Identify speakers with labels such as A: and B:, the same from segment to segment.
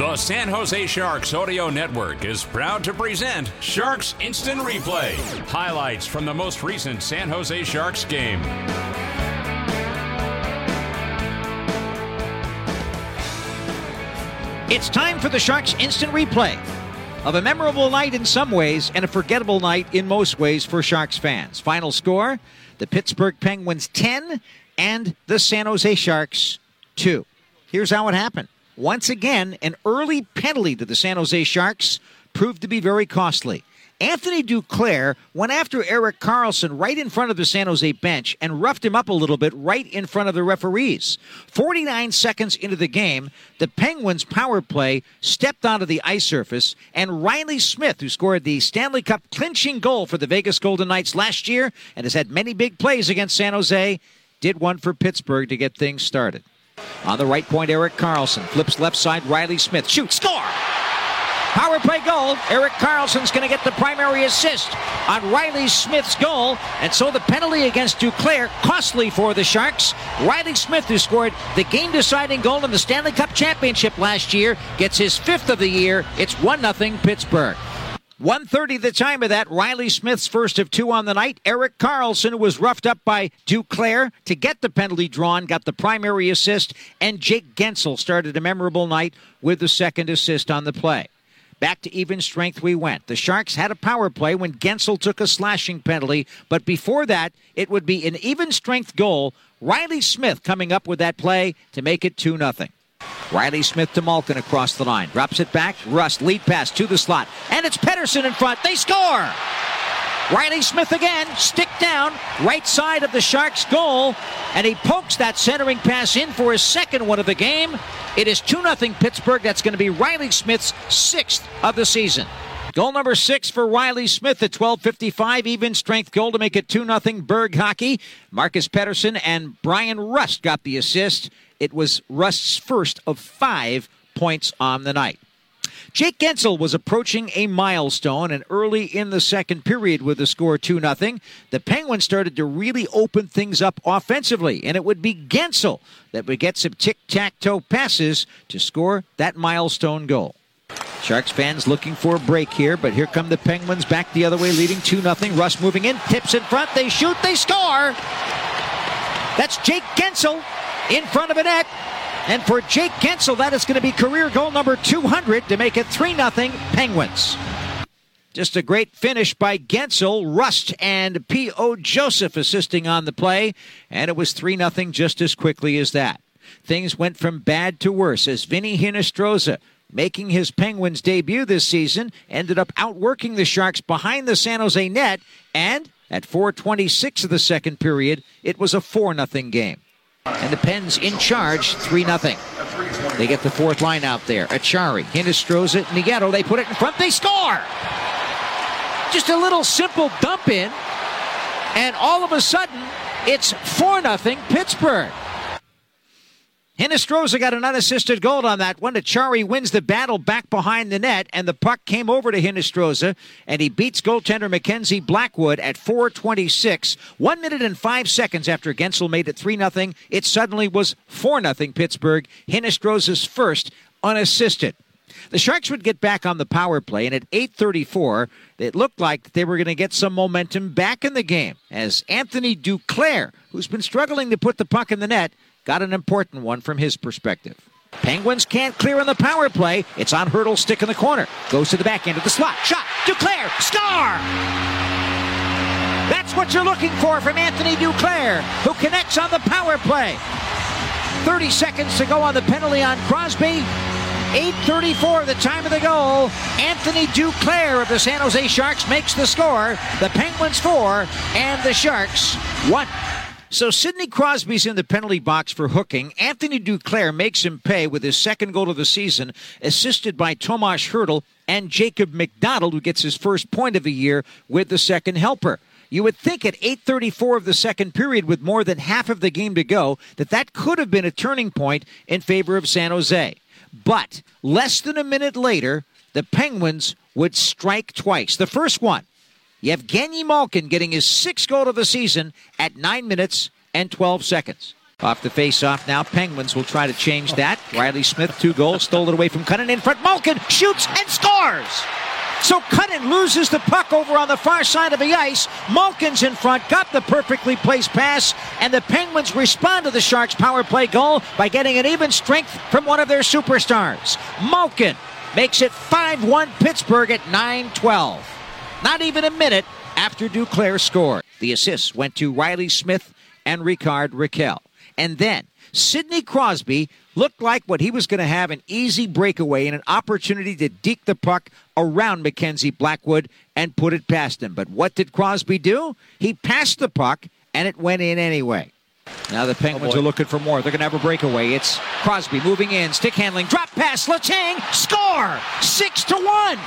A: The San Jose Sharks Audio Network is proud to present Sharks Instant Replay. Highlights from the most recent San Jose Sharks game.
B: It's time for the Sharks Instant Replay of a memorable night in some ways and a forgettable night in most ways for Sharks fans. Final score the Pittsburgh Penguins 10 and the San Jose Sharks 2. Here's how it happened. Once again, an early penalty to the San Jose Sharks proved to be very costly. Anthony Duclair went after Erik Karlsson right in front of the San Jose bench and roughed him up a little bit right in front of the referees. 49 seconds into the game, the Penguins' power play stepped onto the ice surface, and Reilly Smith, who scored the Stanley Cup clinching goal for the Vegas Golden Knights last year and has had many big plays against San Jose, did one for Pittsburgh to get things started. On the right point, Erik Karlsson flips left side, Reilly Smith shoots, score! Power play goal. Erik Karlsson's going to get the primary assist on Reilly Smith's goal. And so the penalty against Duclair, costly for the Sharks. Reilly Smith, who scored the game deciding goal in the Stanley Cup Championship last year, gets his fifth of the year. It's 1 0 Pittsburgh. 1.30 the time of that. Reilly Smith's first of two on the night. Erik Karlsson was roughed up by Duclair to get the penalty drawn, got the primary assist, and Jake Guentzel started a memorable night with the second assist on the play. Back to even strength we went. The Sharks had a power play when Guentzel took a slashing penalty, but before that, it would be an even strength goal. Reilly Smith coming up with that play to make it 2 0. Reilly Smith to Malkin across the line. Drops it back. Rust lead pass to the slot. And it's Pettersson in front. They score! Reilly Smith again, stick down, right side of the Sharks' goal, and he pokes that centering pass in for his second one of the game. It is 2 0 Pittsburgh. That's going to be Reilly Smith's sixth of the season. Goal number six for Reilly Smith at 12.55, even strength goal to make it 2 0 Berg hockey. Marcus Pettersson and Bryan Rust got the assist. It was Rust's first of five points on the night. Jake Guentzel was approaching a milestone, and early in the second period with the score 2 0, the Penguins started to really open things up offensively, and it would be Guentzel that would get some tic tac toe passes to score that milestone goal. Sharks fans looking for a break here, but here come the Penguins back the other way, leading 2 0. Russ moving in, tips in front, they shoot, they score! That's Jake Guentzel in front of a net. And for Jake Guentzel, that is going to be career goal number 200 to make it 3 0 Penguins. Just a great finish by Guentzel, Rust, and P.O. Joseph assisting on the play. And it was 3 0 just as quickly as that. Things went from bad to worse as Vinny Hinostroza, making his Penguins debut this season, ended up outworking the Sharks behind the San Jose net. And at 426 of the second period, it was a 4 0 game. And the Pens in charge, 3 0. They get the fourth line out there. Achari, Acciari, Hinostroza, Nieto. They put it in front. They score! Just a little simple dump in. And all of a sudden, it's 4 0 Pittsburgh. Hinostroza got an unassisted goal on that one. Acciari wins the battle back behind the net, and the puck came over to Hinostroza, and he beats goaltender Mackenzie Blackwood at 4:26. One minute and five seconds after Guentzel made it three 0 it suddenly was four 0 Pittsburgh. Hinostroza's first unassisted. The Sharks would get back on the power play, and at 8:34, it looked like they were going to get some momentum back in the game as Anthony Duclair, who's been struggling to put the puck in the net, got an important one from his perspective. Penguins can't clear on the power play. It's on Hertl, stick in the corner. Goes to the back end of the slot. Shot. Duclair. Star. That's what you're looking for from Anthony Duclair, who connects on the power play. 30 seconds to go on the penalty on Crosby. 8.34, the time of the goal. Anthony Duclair of the San Jose Sharks makes the score. The Penguins four and the Sharks one. So Sidney Crosby's in the penalty box for hooking. Anthony Duclair makes him pay with his second goal of the season, assisted by Tomas Hertl and Jacob MacDonald, who gets his first point of the year with the second helper. You would think at 8:34 of the second period, with more than half of the game to go, that that could have been a turning point in favor of San Jose. But less than a minute later, the Penguins would strike twice. The first one Yevgeny Malkin getting his sixth goal of the season at 9 minutes and 12 seconds. Off the face-off now, Penguins will try to change that. Reilly Smith, two goals, stole it away from Kunin in front. Malkin shoots and scores! So Kunin loses the puck over on the far side of the ice. Malkin's in front, got the perfectly placed pass, and the Penguins respond to the Sharks' power play goal by getting an even strength from one of their superstars. Malkin makes it 5 1 Pittsburgh at 9 12. Not even a minute after Duclair scored. The assists went to Reilly Smith and Rickard Rakell. And then Sidney Crosby looked like what he was going to have an easy breakaway and an opportunity to deke the puck around Mackenzie Blackwood and put it past him. But what did Crosby do? He passed the puck and it went in anyway. Now the Penguins oh are looking for more. They're going to have a breakaway. It's Crosby moving in, stick handling, drop pass, Letang, score, six to one.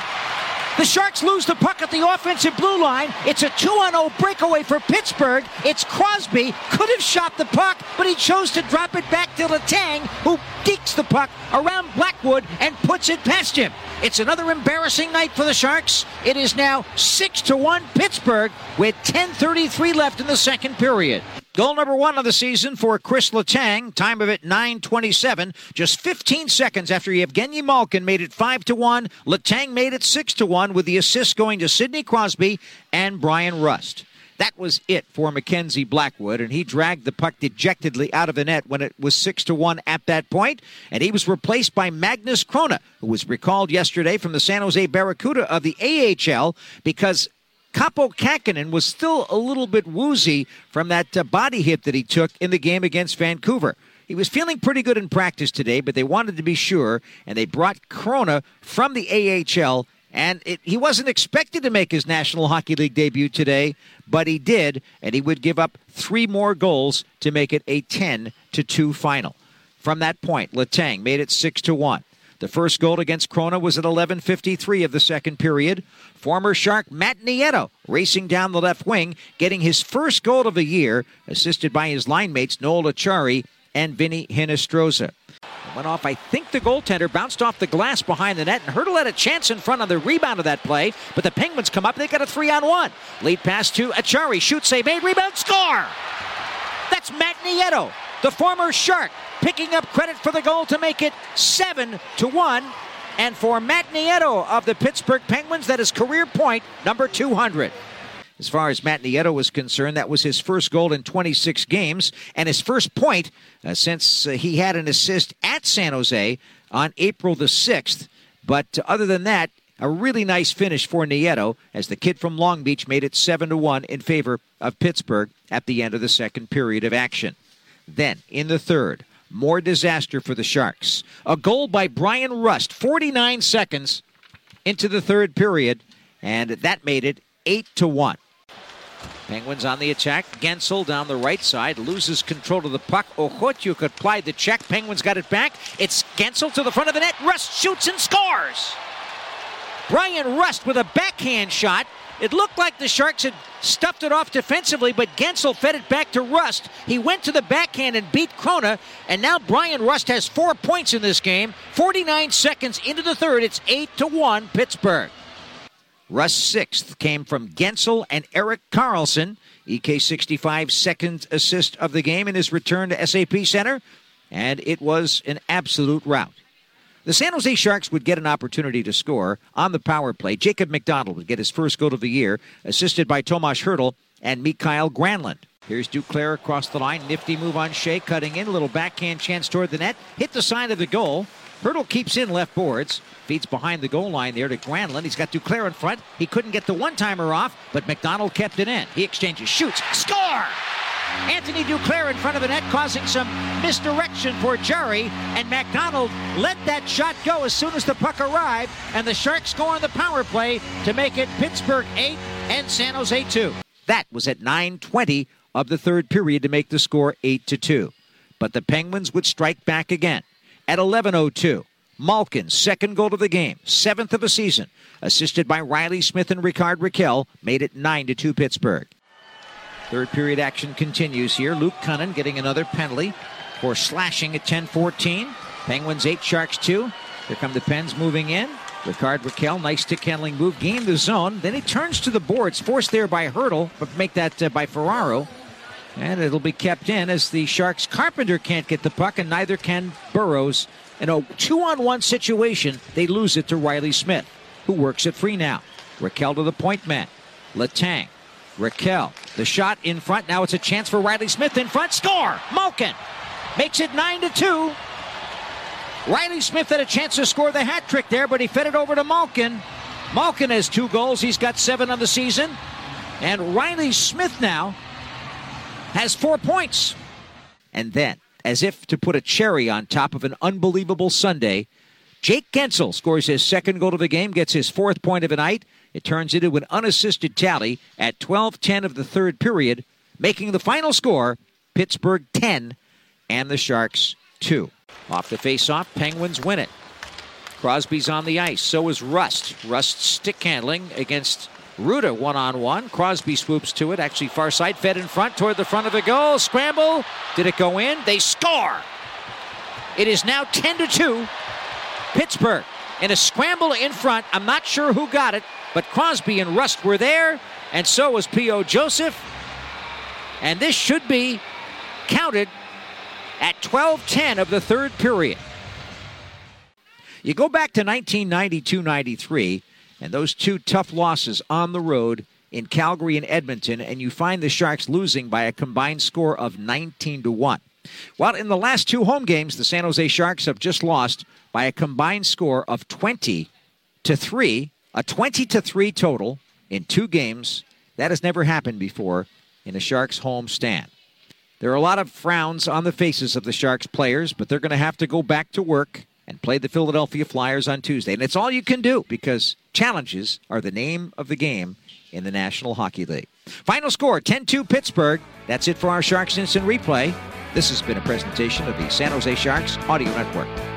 B: The Sharks lose the puck at the offensive blue line. It's a 2 0 breakaway for Pittsburgh. It's Crosby. Could have shot the puck, but he chose to drop it back to Letang, who dekes the puck around Blackwood and puts it past him. It's another embarrassing night for the Sharks. It is now 6 to 1 Pittsburgh with 10.33 left in the second period. Goal number one of the season for Kris Letang. Time of it 9:27, just 15 seconds after Yevgeny Malkin made it five to one. Letang made it six to one, with the assist going to Sidney Crosby and Bryan Rust. That was it for Mackenzie Blackwood, and he dragged the puck dejectedly out of the net when it was six to one at that point, and he was replaced by Magnus Chrona, who was recalled yesterday from the San Jose Barracuda of the AHL because Kaapo Kähkönen was still a little bit woozy from that uh, body hit that he took in the game against Vancouver. He was feeling pretty good in practice today, but they wanted to be sure, and they brought Chrona from the AHL. And it, he wasn't expected to make his National Hockey League debut today, but he did, and he would give up three more goals to make it a 10 to 2 final. From that point, Letang made it 6 to 1. The first goal against Chrona was at 11:53 of the second period. Former Shark Matt Nieto racing down the left wing, getting his first goal of the year, assisted by his line mates Noel Acciari and Vinny Hinostroza. Went off, I think the goaltender bounced off the glass behind the net, and Hertl had a chance in front on the rebound of that play, but the Penguins come up, they got a three on one. Lead pass to Acciari, shoots, save, made, rebound, score! That's Matt Nieto, the former Shark, picking up credit for the goal to make it 7 to 1. And for Matt Nieto of the Pittsburgh Penguins, that is career point number 200. As far as Matt Nieto was concerned, that was his first goal in 26 games and his first point uh, since uh, he had an assist at San Jose on April the 6th. But uh, other than that, a really nice finish for Nieto as the kid from Long Beach made it 7 to 1 in favor of Pittsburgh at the end of the second period of action. Then, in the third, more disaster for the Sharks. A goal by Bryan Rust, 49 seconds into the third period, and that made it 8 to 1. Penguins on the attack. Guentzel down the right side loses control of the puck. Okhotyuk applied the check. Penguins got it back. It's Guentzel to the front of the net. Rust shoots and scores. Bryan Rust with a backhand shot it looked like the Sharks had stuffed it off defensively, but Guentzel fed it back to Rust. He went to the backhand and beat Chrona, and now Bryan Rust has four points in this game. 49 seconds into the third, it's 8 to 1 Pittsburgh. Rust's sixth came from Guentzel and Erik Karlsson. EK65 second assist of the game in his return to SAP Center, and it was an absolute rout. The San Jose Sharks would get an opportunity to score on the power play. Jacob MacDonald would get his first goal of the year, assisted by Tomas Hertl and Mikael Granlund. Here's Duclair across the line. Nifty move on Skjei, cutting in. A little backhand chance toward the net. Hit the side of the goal. Hertl keeps in left boards. Feeds behind the goal line there to Granlund. He's got Duclair in front. He couldn't get the one timer off, but MacDonald kept it in. He exchanges, shoots, score! Anthony Duclair in front of the net causing some misdirection for Jarry, and MacDonald let that shot go as soon as the puck arrived, and the Sharks score on the power play to make it Pittsburgh 8 and San Jose 2. That was at 9:20 of the third period to make the score 8 to 2. But the Penguins would strike back again at 11:02. Malkin's second goal of the game, seventh of the season, assisted by Reilly Smith and Rickard Rakell, made it 9 to 2 Pittsburgh. Third period action continues here. Luke Kunin getting another penalty for slashing at 10-14. Penguins 8, Sharks 2. Here come the Pens moving in. Rickard Rakell, nice stick handling move, gained the zone. Then he turns to the boards, forced there by Hertl, but make that uh, by Ferraro. And it'll be kept in as the Sharks Carpenter can't get the puck, and neither can Burroughs. In a two on one situation, they lose it to Reilly Smith, who works it free now. Rakell to the point man. Letang. Rakell. The shot in front. Now it's a chance for Reilly Smith in front. Score! Malkin makes it 9 to 2. Reilly Smith had a chance to score the hat trick there, but he fed it over to Malkin. Malkin has two goals. He's got seven on the season. And Reilly Smith now has four points. And then, as if to put a cherry on top of an unbelievable Sunday, Jake Guentzel scores his second goal of the game, gets his fourth point of the night. It turns into an unassisted tally at 12 10 of the third period, making the final score Pittsburgh 10 and the Sharks 2. Off the face-off, Penguins win it. Crosby's on the ice. So is Rust. Rust stick handling against Rutta one on one. Crosby swoops to it. Actually, far side fed in front toward the front of the goal. Scramble. Did it go in? They score. It is now 10 to 2. Pittsburgh in a scramble in front. I'm not sure who got it, but Crosby and Rust were there, and so was P.O. Joseph. And this should be counted at 12:10 of the third period. You go back to 1992-93 and those two tough losses on the road in Calgary and Edmonton and you find the Sharks losing by a combined score of 19 to 1. While in the last two home games the San Jose Sharks have just lost by a combined score of 20 to 3, a 20 to 3 total in two games. That has never happened before in a Sharks home stand. There are a lot of frowns on the faces of the Sharks players, but they're going to have to go back to work and play the Philadelphia Flyers on Tuesday. And it's all you can do because challenges are the name of the game in the National Hockey League. Final score 10 2 Pittsburgh. That's it for our Sharks Instant Replay. This has been a presentation of the San Jose Sharks Audio Network.